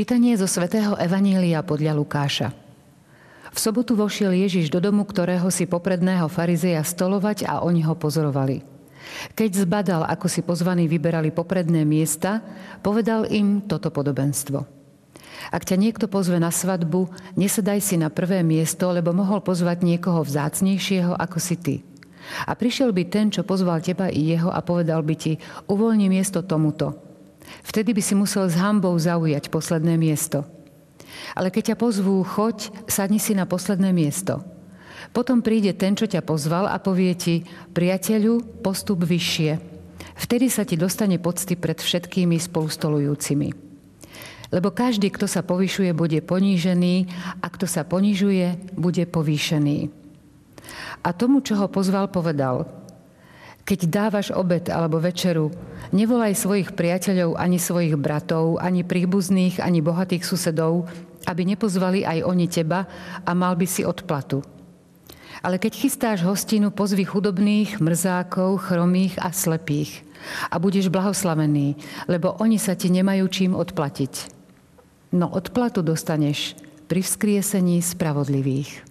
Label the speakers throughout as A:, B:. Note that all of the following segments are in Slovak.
A: Čítanie zo svätého Evanília podľa Lukáša. V sobotu vošiel Ježiš do domu, ktorého si popredného farizeja stolovať a oni ho pozorovali. Keď zbadal, ako si pozvaní vyberali popredné miesta, povedal im toto podobenstvo. Ak ťa niekto pozve na svadbu, nesedaj si na prvé miesto, lebo mohol pozvať niekoho vzácnejšieho ako si ty. A prišiel by ten, čo pozval teba i jeho a povedal by ti, uvoľni miesto tomuto. Vtedy by si musel s hambou zaujať posledné miesto. Ale keď ťa pozvú, choď, sadni si na posledné miesto. Potom príde ten, čo ťa pozval a povie ti, priateľu, postup vyššie. Vtedy sa ti dostane pocty pred všetkými spolustolujúcimi. Lebo každý, kto sa povyšuje, bude ponížený a kto sa ponižuje, bude povýšený. A tomu, čo ho pozval, povedal – keď dávaš obed alebo večeru, nevolaj svojich priateľov, ani svojich bratov, ani príbuzných, ani bohatých susedov, aby nepozvali aj oni teba a mal by si odplatu. Ale keď chystáš hostinu, pozvi chudobných, mrzákov, chromých a slepých. A budeš blahoslavený, lebo oni sa ti nemajú čím odplatiť. No odplatu dostaneš pri vzkriesení spravodlivých.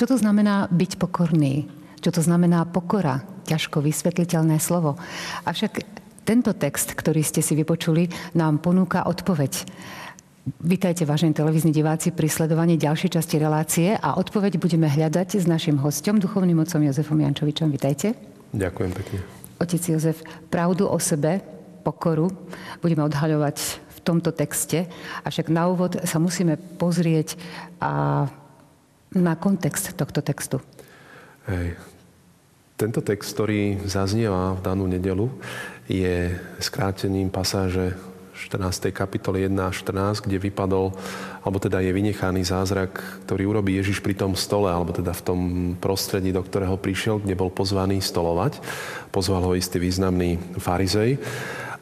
A: Čo to znamená byť pokorný? Čo to znamená pokora? Ťažko vysvetliteľné slovo. Avšak tento text, ktorý ste si vypočuli, nám ponúka odpoveď. Vítajte, vážení televízni diváci, pri sledovaní ďalšej časti relácie a odpoveď budeme hľadať s našim hostom, duchovným otcom Jozefom Jančovičom. Vítajte.
B: Ďakujem pekne.
A: Otec Jozef, pravdu o sebe, pokoru budeme odhaľovať v tomto texte, avšak na úvod sa musíme pozrieť a na kontext tohto textu?
B: Hej. Tento text, ktorý zaznieva v danú nedelu, je skrátením pasáže 14. kapitole 1 a 14, kde vypadol, alebo teda je vynechaný zázrak, ktorý urobí Ježiš pri tom stole, alebo teda v tom prostredí, do ktorého prišiel, kde bol pozvaný stolovať. Pozval ho istý významný farizej.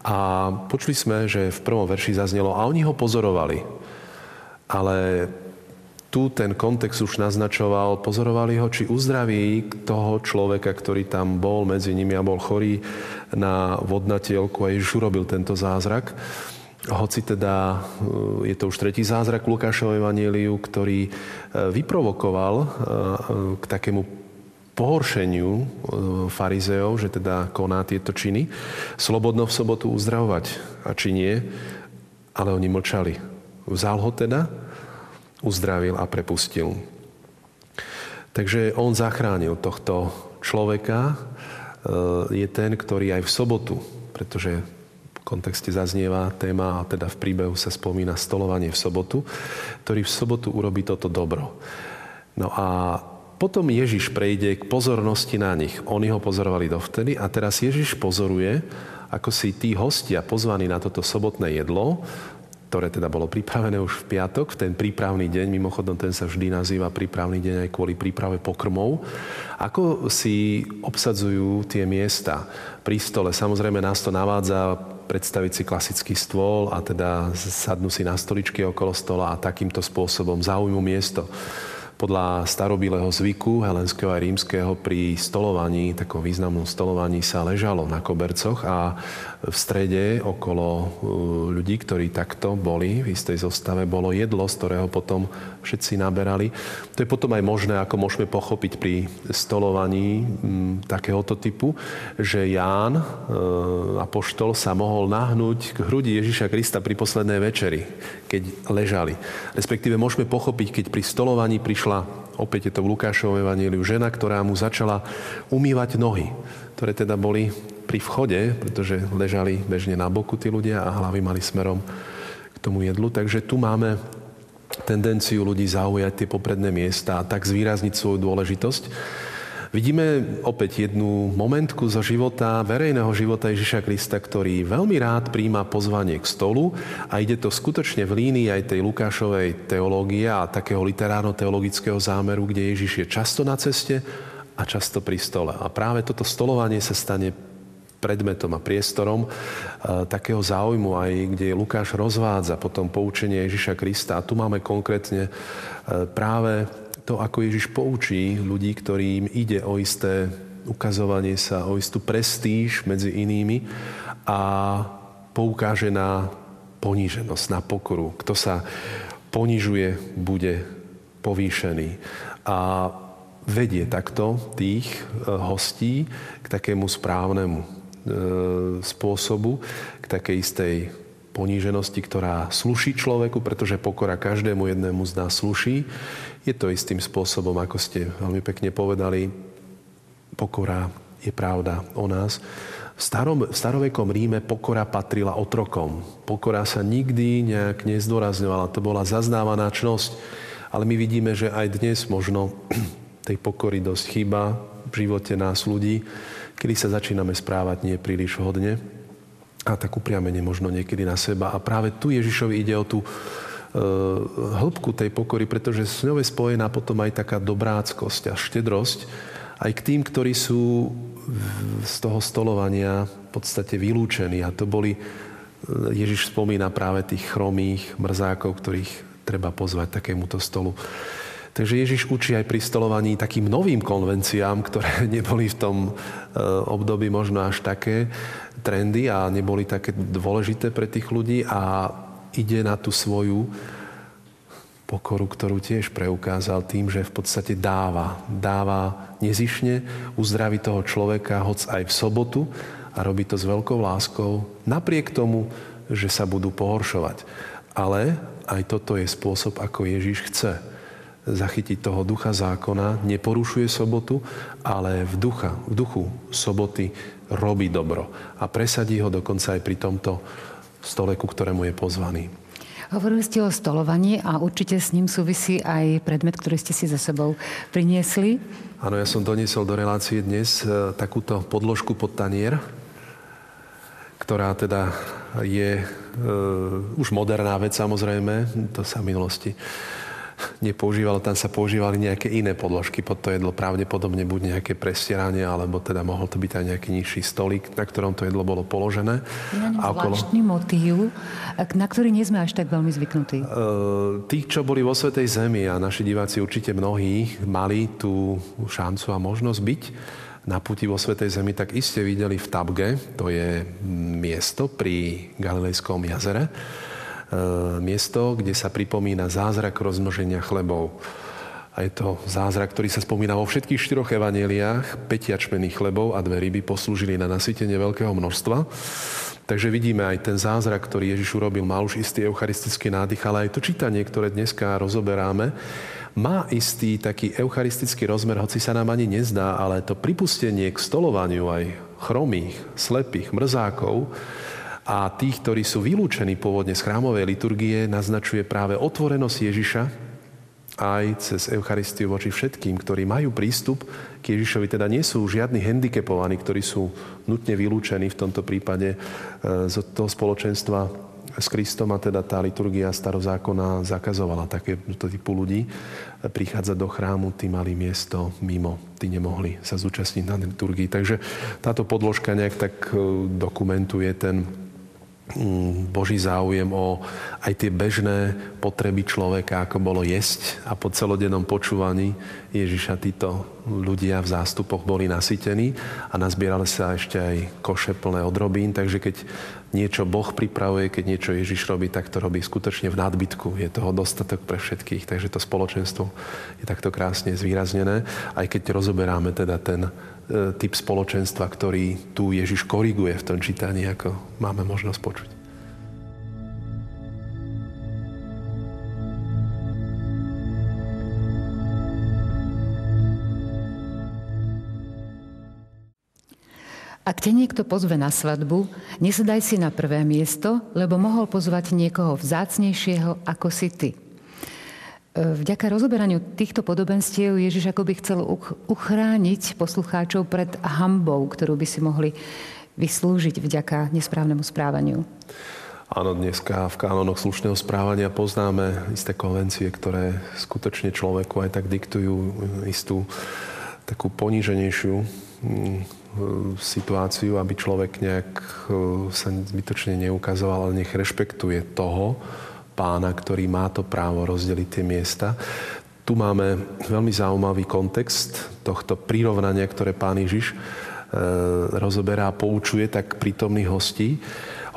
B: A počuli sme, že v prvom verši zaznelo, a oni ho pozorovali. Ale tu ten kontext už naznačoval, pozorovali ho, či uzdraví toho človeka, ktorý tam bol medzi nimi a bol chorý na vodnatielku a Ježiš urobil tento zázrak. Hoci teda e, je to už tretí zázrak Lukášovej Evangeliu, ktorý e, vyprovokoval e, k takému pohoršeniu farizeov, že teda koná tieto činy, slobodno v sobotu uzdravovať. A či nie, ale oni mlčali. Vzal ho teda, uzdravil a prepustil. Takže on zachránil tohto človeka. E, je ten, ktorý aj v sobotu, pretože v kontexte zaznieva téma, a teda v príbehu sa spomína stolovanie v sobotu, ktorý v sobotu urobí toto dobro. No a potom Ježiš prejde k pozornosti na nich. Oni ho pozorovali dovtedy a teraz Ježiš pozoruje, ako si tí hostia pozvaní na toto sobotné jedlo ktoré teda bolo pripravené už v piatok, v ten prípravný deň, mimochodom ten sa vždy nazýva prípravný deň aj kvôli príprave pokrmov. Ako si obsadzujú tie miesta pri stole? Samozrejme nás to navádza predstaviť si klasický stôl a teda sadnú si na stoličky okolo stola a takýmto spôsobom zaujmu miesto podľa starobilého zvyku helenského a rímskeho pri stolovaní, takom významnom stolovaní sa ležalo na kobercoch a v strede okolo uh, ľudí, ktorí takto boli v istej zostave, bolo jedlo, z ktorého potom všetci naberali. To je potom aj možné, ako môžeme pochopiť pri stolovaní m, takéhoto typu, že Ján, e, apoštol, sa mohol nahnúť k hrudi Ježiša Krista pri poslednej večeri, keď ležali. Respektíve môžeme pochopiť, keď pri stolovaní prišla, opäť je to v Lukášovom evaníliu, žena, ktorá mu začala umývať nohy, ktoré teda boli pri vchode, pretože ležali bežne na boku tí ľudia a hlavy mali smerom k tomu jedlu. Takže tu máme tendenciu ľudí zaujať tie popredné miesta a tak zvýrazniť svoju dôležitosť. Vidíme opäť jednu momentku zo života, verejného života Ježiša Krista, ktorý veľmi rád príjma pozvanie k stolu a ide to skutočne v línii aj tej Lukášovej teológie a takého literárno-teologického zámeru, kde Ježiš je často na ceste a často pri stole. A práve toto stolovanie sa stane predmetom a priestorom e, takého záujmu aj, kde Lukáš rozvádza potom poučenie Ježiša Krista. A tu máme konkrétne e, práve to, ako Ježiš poučí ľudí, ktorým ide o isté ukazovanie sa, o istú prestíž medzi inými a poukáže na poníženosť, na pokoru. Kto sa ponižuje, bude povýšený. A vedie takto tých e, hostí k takému správnemu e, spôsobu, k takej istej poníženosti, ktorá sluší človeku, pretože pokora každému jednému z nás sluší. Je to istým spôsobom, ako ste veľmi pekne povedali, pokora je pravda o nás. V, starom, v starovekom Ríme pokora patrila otrokom. Pokora sa nikdy nejak nezdôrazňovala. To bola zaznávaná čnosť. Ale my vidíme, že aj dnes možno tej pokory dosť chýba v živote nás ľudí, kedy sa začíname správať nie príliš hodne a tak upriamene možno niekedy na seba. A práve tu Ježišovi ide o tú Eh, hĺbku tej pokory, pretože s ňou je spojená potom aj taká dobráckosť a štedrosť aj k tým, ktorí sú z toho stolovania v podstate vylúčení. A to boli, eh, Ježiš spomína práve tých chromých mrzákov, ktorých treba pozvať takémuto stolu. Takže Ježiš učí aj pri stolovaní takým novým konvenciám, ktoré neboli v tom eh, období možno až také trendy a neboli také dôležité pre tých ľudí a ide na tú svoju pokoru, ktorú tiež preukázal tým, že v podstate dáva. Dáva nezišne, uzdraví toho človeka, hoc aj v sobotu a robí to s veľkou láskou, napriek tomu, že sa budú pohoršovať. Ale aj toto je spôsob, ako Ježiš chce zachytiť toho ducha zákona, neporušuje sobotu, ale v, ducha, v duchu soboty robí dobro. A presadí ho dokonca aj pri tomto stole, ku ktorému je pozvaný.
A: Hovorili ste o stolovaní a určite s ním súvisí aj predmet, ktorý ste si za sebou priniesli.
B: Áno, ja som doniesol do relácie dnes e, takúto podložku pod tanier, ktorá teda je e, už moderná vec samozrejme, to sa minulosti nepoužívalo, tam sa používali nejaké iné podložky pod to jedlo, pravdepodobne buď nejaké prestieranie, alebo teda mohol to byť aj nejaký nižší stolík, na ktorom to jedlo bolo položené.
A: a okolo... zvláštny motív, na ktorý nie sme až tak veľmi zvyknutí.
B: Uh, tých, čo boli vo Svetej Zemi a naši diváci určite mnohí mali tú šancu a možnosť byť na puti vo Svetej Zemi, tak iste videli v Tabge, to je miesto pri Galilejskom jazere, E, miesto, kde sa pripomína zázrak rozmnoženia chlebov. A je to zázrak, ktorý sa spomína vo všetkých štyroch evaneliách. Petiačmených chlebov a dve ryby poslúžili na nasytenie veľkého množstva. Takže vidíme aj ten zázrak, ktorý Ježiš urobil, mal už istý eucharistický nádych, ale aj to čítanie, ktoré dneska rozoberáme, má istý taký eucharistický rozmer, hoci sa nám ani nezdá, ale to pripustenie k stolovaniu aj chromých, slepých, mrzákov, a tých, ktorí sú vylúčení pôvodne z chrámovej liturgie, naznačuje práve otvorenosť Ježiša aj cez Eucharistiu voči všetkým, ktorí majú prístup k Ježišovi, teda nie sú žiadni handicapovaní, ktorí sú nutne vylúčení v tomto prípade e, z toho spoločenstva s Kristom a teda tá liturgia starozákona zakazovala takéto typu ľudí prichádzať do chrámu, tí mali miesto mimo, tí nemohli sa zúčastniť na liturgii. Takže táto podložka nejak tak e, dokumentuje ten Boží záujem o aj tie bežné potreby človeka, ako bolo jesť a po celodennom počúvaní Ježiša títo ľudia v zástupoch boli nasytení a nazbierali sa ešte aj koše plné odrobín, takže keď niečo Boh pripravuje, keď niečo Ježiš robí, tak to robí skutočne v nadbytku. Je toho dostatok pre všetkých, takže to spoločenstvo je takto krásne zvýraznené, aj keď rozoberáme teda ten typ spoločenstva, ktorý tu Ježiš koriguje v tom čítaní, ako máme možnosť počuť.
A: Ak te niekto pozve na svadbu, nesedaj si na prvé miesto, lebo mohol pozvať niekoho vzácnejšieho ako si ty. Vďaka rozoberaniu týchto podobenstiev Ježiš akoby chcel uchrániť poslucháčov pred hambou, ktorú by si mohli vyslúžiť vďaka nesprávnemu správaniu.
B: Áno, dneska v kánonoch slušného správania poznáme isté konvencie, ktoré skutočne človeku aj tak diktujú istú takú poníženejšiu mm, situáciu, aby človek nejak e, sa zbytočne neukazoval, ale nech rešpektuje toho pána, ktorý má to právo rozdeliť tie miesta. Tu máme veľmi zaujímavý kontext tohto prirovnania, ktoré pán Ježiš e, rozoberá a poučuje tak prítomných hostí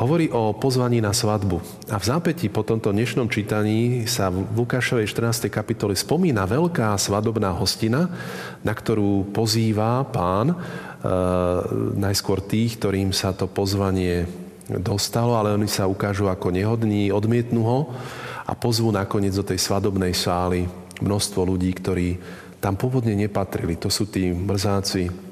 B: hovorí o pozvaní na svadbu. A v zápätí po tomto dnešnom čítaní sa v Lukášovej 14. kapitole spomína veľká svadobná hostina, na ktorú pozýva pán e, najskôr tých, ktorým sa to pozvanie dostalo, ale oni sa ukážu ako nehodní, odmietnú ho a pozvú nakoniec do tej svadobnej sály množstvo ľudí, ktorí tam pôvodne nepatrili. To sú tí mrzáci,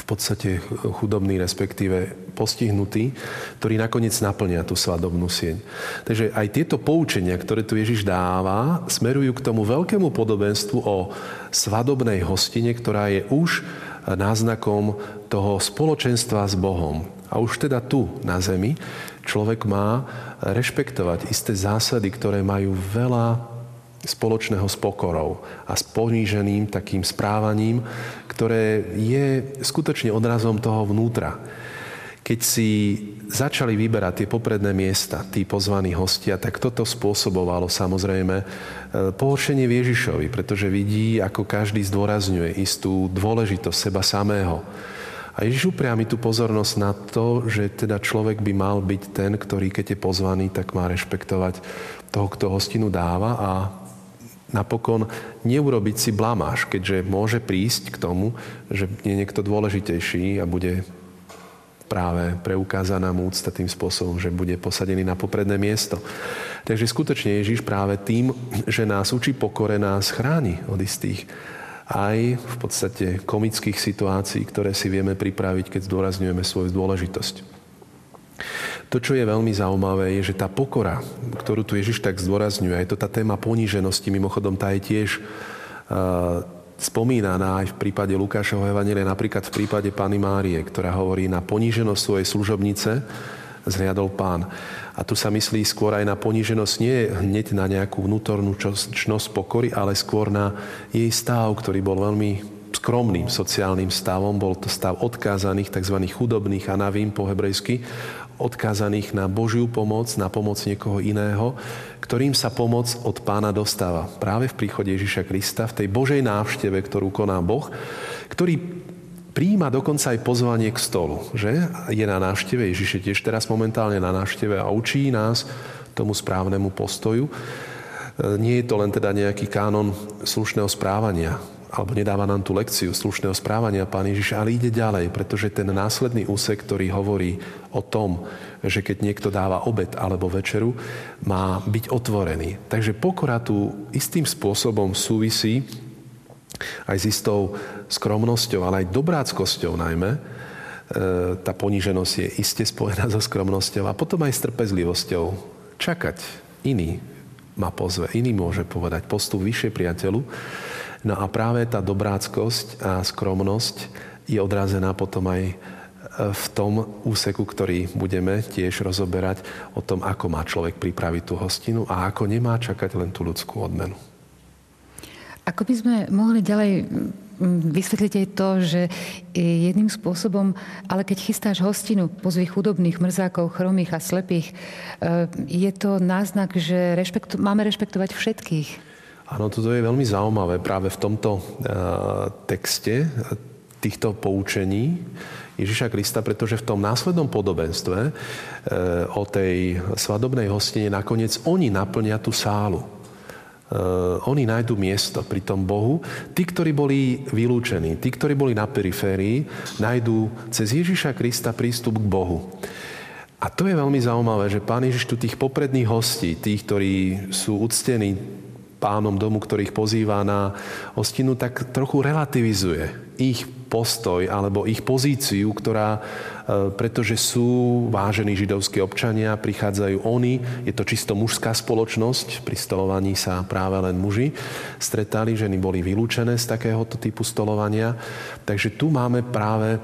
B: v podstate chudobní, respektíve postihnutí, ktorí nakoniec naplnia tú svadobnú sieň. Takže aj tieto poučenia, ktoré tu Ježiš dáva, smerujú k tomu veľkému podobenstvu o svadobnej hostine, ktorá je už náznakom toho spoločenstva s Bohom. A už teda tu na zemi človek má rešpektovať isté zásady, ktoré majú veľa spoločného s pokorou a s poníženým takým správaním, ktoré je skutočne odrazom toho vnútra. Keď si začali vyberať tie popredné miesta, tí pozvaní hostia, tak toto spôsobovalo samozrejme e, pohoršenie Ježišovi, pretože vidí, ako každý zdôrazňuje istú dôležitosť seba samého. A Ježiš upriami tú pozornosť na to, že teda človek by mal byť ten, ktorý keď je pozvaný, tak má rešpektovať toho, kto hostinu dáva a napokon neurobiť si blamáš, keďže môže prísť k tomu, že je niekto dôležitejší a bude práve preukázaná mu úcta tým spôsobom, že bude posadený na popredné miesto. Takže skutočne Ježiš práve tým, že nás učí pokore, nás chráni od istých aj v podstate komických situácií, ktoré si vieme pripraviť, keď zdôrazňujeme svoju dôležitosť. To, čo je veľmi zaujímavé, je, že tá pokora, ktorú tu Ježiš tak zdôrazňuje, aj to tá téma poníženosti, mimochodom tá je tiež uh, spomínaná aj v prípade Lukášovho Evangelia, napríklad v prípade Pany Márie, ktorá hovorí na poníženosť svojej služobnice, zriadol pán. A tu sa myslí skôr aj na poníženosť nie hneď na nejakú vnútornú čnosť pokory, ale skôr na jej stav, ktorý bol veľmi skromným sociálnym stavom. Bol to stav odkázaných, tzv. chudobných a navím po hebrejsky, odkázaných na Božiu pomoc, na pomoc niekoho iného, ktorým sa pomoc od pána dostáva. Práve v príchode Ježiša Krista, v tej Božej návšteve, ktorú koná Boh, ktorý príjima dokonca aj pozvanie k stolu. Že? Je na návšteve, Ježiš je tiež teraz momentálne na návšteve a učí nás tomu správnemu postoju. E, nie je to len teda nejaký kánon slušného správania, alebo nedáva nám tú lekciu slušného správania Pán Ježiš, ale ide ďalej, pretože ten následný úsek, ktorý hovorí o tom, že keď niekto dáva obed alebo večeru, má byť otvorený. Takže pokora tu istým spôsobom súvisí aj s istou skromnosťou, ale aj dobráckosťou najmä. E, tá poníženosť je iste spojená so skromnosťou a potom aj s trpezlivosťou. Čakať. Iný ma pozve, iný môže povedať postup vyššie priateľu No a práve tá dobráckosť a skromnosť je odrazená potom aj e, v tom úseku, ktorý budeme tiež rozoberať o tom, ako má človek pripraviť tú hostinu a ako nemá čakať len tú ľudskú odmenu.
A: Ako by sme mohli ďalej vysvetliť aj to, že jedným spôsobom, ale keď chystáš hostinu, pozvi chudobných, mrzákov, chromých a slepých, e, je to náznak, že rešpektu, máme rešpektovať všetkých.
B: Áno, toto je veľmi zaujímavé práve v tomto uh, texte týchto poučení Ježiša Krista, pretože v tom následnom podobenstve uh, o tej svadobnej hostine nakoniec oni naplnia tú sálu. Uh, oni nájdu miesto pri tom Bohu. Tí, ktorí boli vylúčení, tí, ktorí boli na periférii, nájdú cez Ježiša Krista prístup k Bohu. A to je veľmi zaujímavé, že Pán Ježiš tu tých popredných hostí, tých, ktorí sú uctení pánom domu, ktorých pozýva na hostinu, tak trochu relativizuje ich postoj alebo ich pozíciu, ktorá, e, pretože sú vážení židovskí občania, prichádzajú oni, je to čisto mužská spoločnosť, pri stolovaní sa práve len muži stretali, ženy boli vylúčené z takéhoto typu stolovania. Takže tu máme práve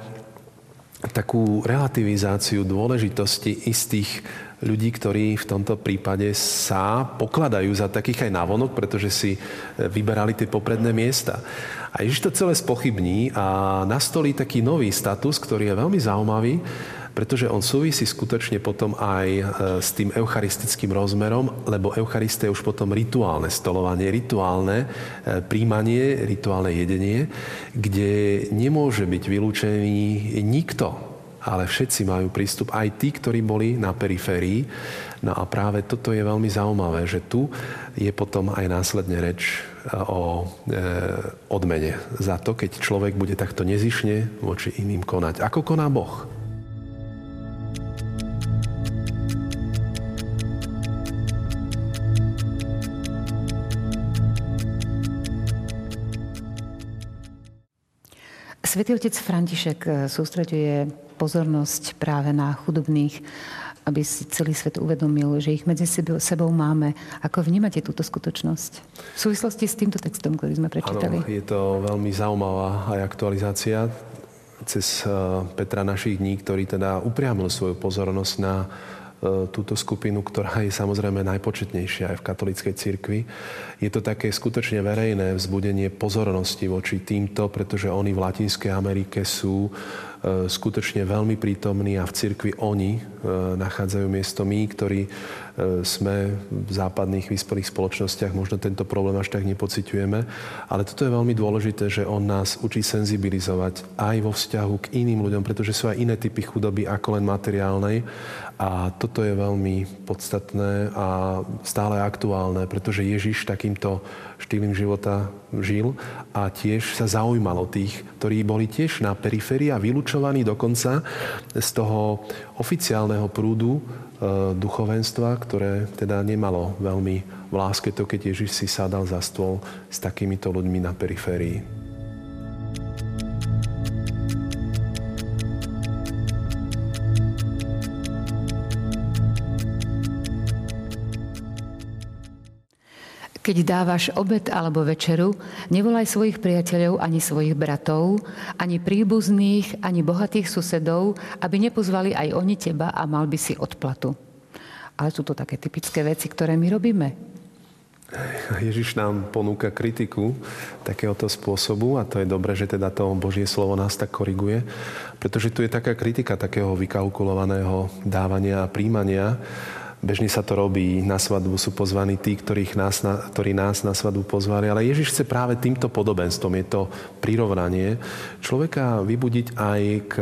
B: takú relativizáciu dôležitosti istých ľudí, ktorí v tomto prípade sa pokladajú za takých aj navonok, pretože si e, vyberali tie popredné miesta. A Ježiš to celé spochybní a nastolí taký nový status, ktorý je veľmi zaujímavý, pretože on súvisí skutočne potom aj e, s tým eucharistickým rozmerom, lebo Eucharistia je už potom rituálne stolovanie, rituálne e, príjmanie, rituálne jedenie, kde nemôže byť vylúčený nikto ale všetci majú prístup, aj tí, ktorí boli na periférii. No a práve toto je veľmi zaujímavé, že tu je potom aj následne reč e, o e, odmene za to, keď človek bude takto nezišne voči iným konať. Ako koná Boh?
A: Svetý otec František e, sústreďuje pozornosť práve na chudobných, aby si celý svet uvedomil, že ich medzi sebou máme. Ako vnímate túto skutočnosť? V súvislosti s týmto textom, ktorý sme prečítali.
B: Áno, je to veľmi zaujímavá aj aktualizácia cez eh, Petra našich dní, ktorý teda upriamil svoju pozornosť na túto skupinu, ktorá je samozrejme najpočetnejšia aj v katolíckej cirkvi. Je to také skutočne verejné vzbudenie pozornosti voči týmto, pretože oni v Latinskej Amerike sú e, skutočne veľmi prítomní a v cirkvi oni e, nachádzajú miesto my, ktorí sme v západných vyspelých spoločnostiach, možno tento problém až tak nepociťujeme, ale toto je veľmi dôležité, že on nás učí senzibilizovať aj vo vzťahu k iným ľuďom, pretože sú aj iné typy chudoby ako len materiálnej. A toto je veľmi podstatné a stále aktuálne, pretože Ježiš takýmto štýlom života žil a tiež sa zaujímal o tých, ktorí boli tiež na periférii a vylúčovaní dokonca z toho oficiálneho prúdu e, duchovenstva, ktoré teda nemalo veľmi v láske to, keď Ježiš si sadal za stôl s takýmito ľuďmi na periférii.
A: Keď dávaš obed alebo večeru, nevolaj svojich priateľov ani svojich bratov, ani príbuzných, ani bohatých susedov, aby nepozvali aj oni teba a mal by si odplatu. Ale sú to také typické veci, ktoré my robíme.
B: Ježiš nám ponúka kritiku takéhoto spôsobu a to je dobré, že teda to Božie slovo nás tak koriguje, pretože tu je taká kritika takého vykalkulovaného dávania a príjmania Bežne sa to robí, na svadbu sú pozvaní tí, ktorých nás, na, ktorí nás na svadbu pozvali, ale Ježiš chce práve týmto podobenstvom, je to prirovnanie, človeka vybudiť aj k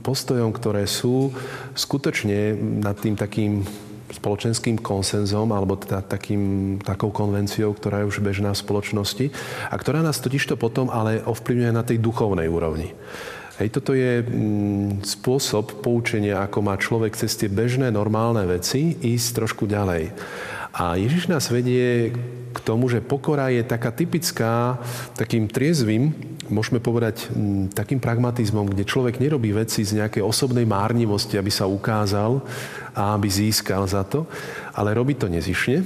B: postojom, ktoré sú skutočne nad tým takým spoločenským konsenzom alebo teda takým, takou konvenciou, ktorá je už bežná v spoločnosti a ktorá nás totižto potom ale ovplyvňuje na tej duchovnej úrovni. Hej, toto je mm, spôsob poučenia, ako má človek cez tie bežné, normálne veci ísť trošku ďalej. A Ježiš nás vedie k tomu, že pokora je taká typická, takým triezvým, môžeme povedať, mm, takým pragmatizmom, kde človek nerobí veci z nejakej osobnej márnivosti, aby sa ukázal a aby získal za to, ale robí to nezišne,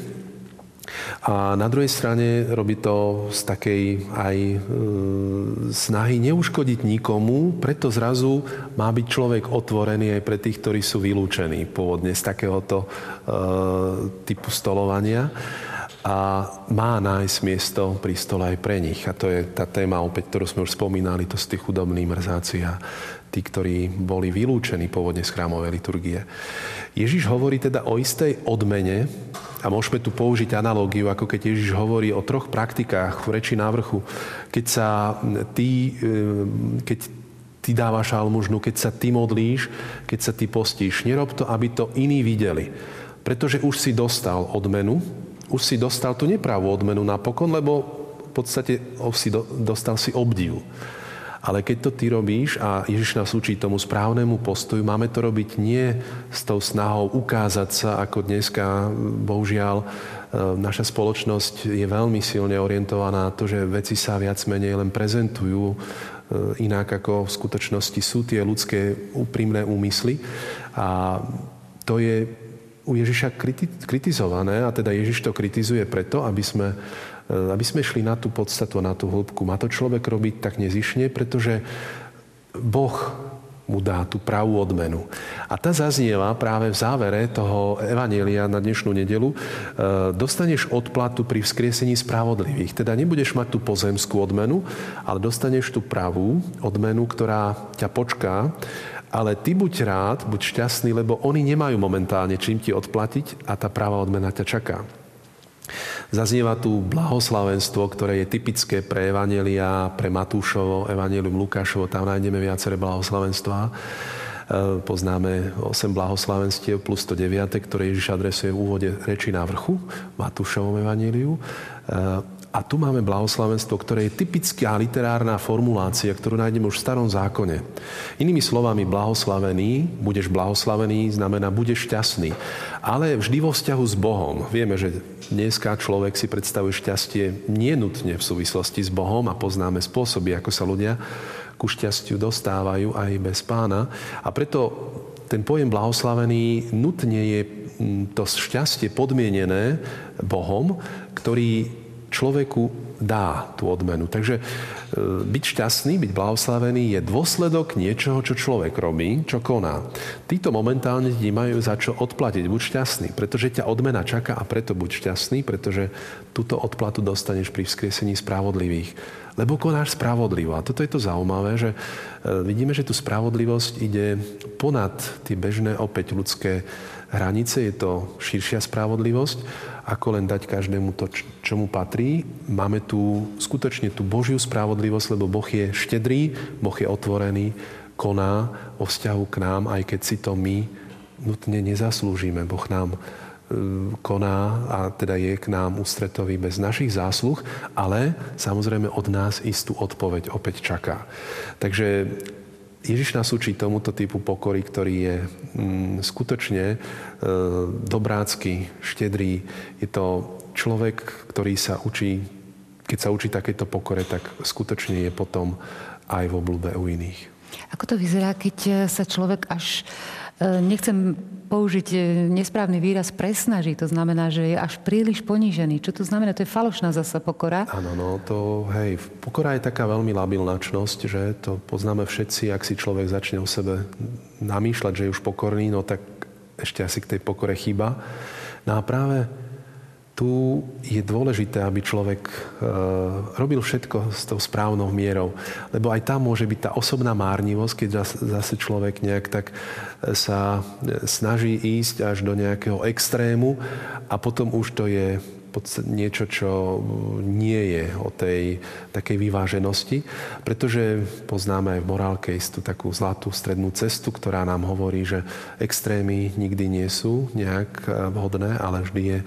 B: a na druhej strane robí to z takej aj e, snahy neuškodiť nikomu, preto zrazu má byť človek otvorený aj pre tých, ktorí sú vylúčení pôvodne z takéhoto e, typu stolovania a má nájsť miesto pri stole aj pre nich. A to je tá téma, opäť, ktorú sme už spomínali, to sú tí chudobní mrzáci a tí, ktorí boli vylúčení pôvodne z chrámovej liturgie. Ježiš hovorí teda o istej odmene a môžeme tu použiť analógiu, ako keď Ježiš hovorí o troch praktikách v reči návrhu. Keď sa ty, e, keď ty dávaš almužnu, keď sa ty modlíš, keď sa ty postíš. Nerob to, aby to iní videli. Pretože už si dostal odmenu, už si dostal tú nepravú odmenu napokon, lebo v podstate si dostal si obdiv. Ale keď to ty robíš, a Ježiš nás učí tomu správnemu postoju, máme to robiť nie s tou snahou ukázať sa, ako dneska, bohužiaľ, e, naša spoločnosť je veľmi silne orientovaná na to, že veci sa viac menej len prezentujú inak ako v skutočnosti sú tie ľudské úprimné úmysly. A to je u Ježiša kritizované a teda Ježiš to kritizuje preto, aby sme, e, aby sme šli na tú podstatu, na tú hĺbku. Má to človek robiť tak nezišne, pretože Boh mu dá tú pravú odmenu. A tá zaznieva práve v závere toho Evanielia na dnešnú nedelu. E, dostaneš odplatu pri vzkriesení spravodlivých. Teda nebudeš mať tú pozemskú odmenu, ale dostaneš tú pravú odmenu, ktorá ťa počká ale ty buď rád, buď šťastný, lebo oni nemajú momentálne čím ti odplatiť a tá práva odmena ťa čaká. Zaznieva tu blahoslavenstvo, ktoré je typické pre Evanelia, pre Matúšovo, Evangelium Lukášovo, tam nájdeme viaceré blahoslavenstva. E, poznáme 8 blahoslavenstiev plus to 9, ktoré Ježiš adresuje v úvode reči na vrchu, Matúšovom Evangeliu. A tu máme blahoslavenstvo, ktoré je typická literárna formulácia, ktorú nájdeme už v starom zákone. Inými slovami, blahoslavený, budeš blahoslavený, znamená budeš šťastný. Ale vždy vo vzťahu s Bohom. Vieme, že dneska človek si predstavuje šťastie nenutne v súvislosti s Bohom a poznáme spôsoby, ako sa ľudia ku šťastiu dostávajú aj bez pána. A preto ten pojem blahoslavený nutne je mm, to šťastie podmienené Bohom, ktorý človeku dá tú odmenu. Takže e, byť šťastný, byť blahoslavený je dôsledok niečoho, čo človek robí, čo koná. Títo momentálne ti majú za čo odplatiť. Buď šťastný, pretože ťa odmena čaká a preto buď šťastný, pretože túto odplatu dostaneš pri vzkriesení spravodlivých. Lebo konáš spravodlivo. A toto je to zaujímavé, že e, vidíme, že tu spravodlivosť ide ponad tie bežné opäť ľudské hranice. Je to širšia spravodlivosť ako len dať každému to, čo mu patrí. Máme tu skutočne tú Božiu spravodlivosť, lebo Boh je štedrý, Boh je otvorený, koná o vzťahu k nám, aj keď si to my nutne nezaslúžime. Boh nám e, koná a teda je k nám ústretový bez našich zásluh, ale samozrejme od nás istú odpoveď opäť čaká. Takže Ježiš nás učí tomuto typu pokory, ktorý je mm, skutočne e, dobrácky, štedrý. Je to človek, ktorý sa učí, keď sa učí takéto pokore, tak skutočne je potom aj v oblúbe u iných.
A: Ako to vyzerá, keď sa človek až E, nechcem použiť e, nesprávny výraz presnaží, to znamená, že je až príliš ponížený. Čo to znamená? To je falošná zasa pokora?
B: Áno, no to, hej, pokora je taká veľmi labilná čnosť, že to poznáme všetci, ak si človek začne o sebe namýšľať, že je už pokorný, no tak ešte asi k tej pokore chýba. No a práve tu je dôležité, aby človek e, robil všetko s tou správnou mierou. Lebo aj tam môže byť tá osobná márnivosť, keď zase človek nejak tak e, sa snaží ísť až do nejakého extrému a potom už to je niečo, čo nie je o tej takej vyváženosti, pretože poznáme aj v morálke istú takú zlatú strednú cestu, ktorá nám hovorí, že extrémy nikdy nie sú nejak e, vhodné, ale vždy je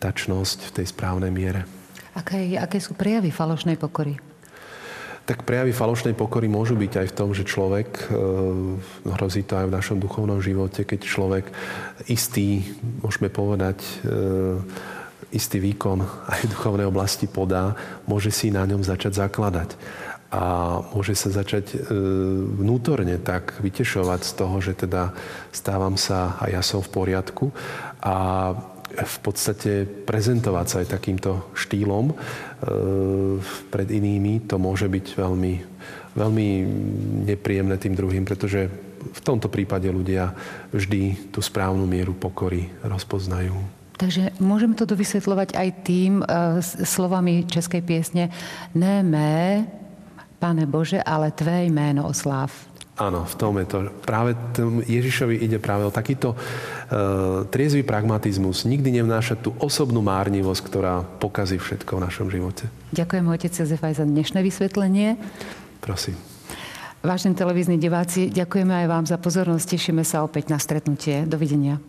B: tačnosť v tej správnej miere.
A: Aké, aké sú prejavy falošnej pokory?
B: Tak prejavy falošnej pokory môžu byť aj v tom, že človek, e, hrozí to aj v našom duchovnom živote, keď človek istý, môžeme povedať, e, istý výkon aj v duchovnej oblasti podá, môže si na ňom začať zakladať a môže sa začať e, vnútorne tak vytešovať z toho, že teda stávam sa a ja som v poriadku a v podstate prezentovať sa aj takýmto štýlom e, pred inými, to môže byť veľmi, veľmi nepríjemné tým druhým, pretože v tomto prípade ľudia vždy tú správnu mieru pokory rozpoznajú.
A: Takže môžeme to dovysvetľovať aj tým uh, slovami českej piesne Némé, Pane Bože, ale Tvé jméno osláv.
B: Áno, v tom je to. Práve Ježišovi ide práve o takýto uh, triezvy pragmatizmus. Nikdy nevnáša tú osobnú márnivosť, ktorá pokazí všetko v našom živote.
A: Ďakujem, otec Jozef, aj za dnešné vysvetlenie.
B: Prosím.
A: Vážení televízni diváci, ďakujeme aj vám za pozornosť. Tešíme sa opäť na stretnutie. Dovidenia.